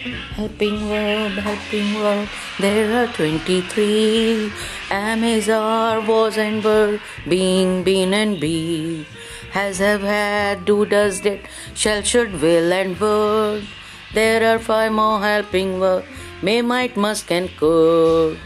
Helping World, Helping World, there are 23. Am, is, are, was and were Being, been and be. Has, have, had, do, does, did, shall, should, will, and would. There are five more helping words may, might, must, and could.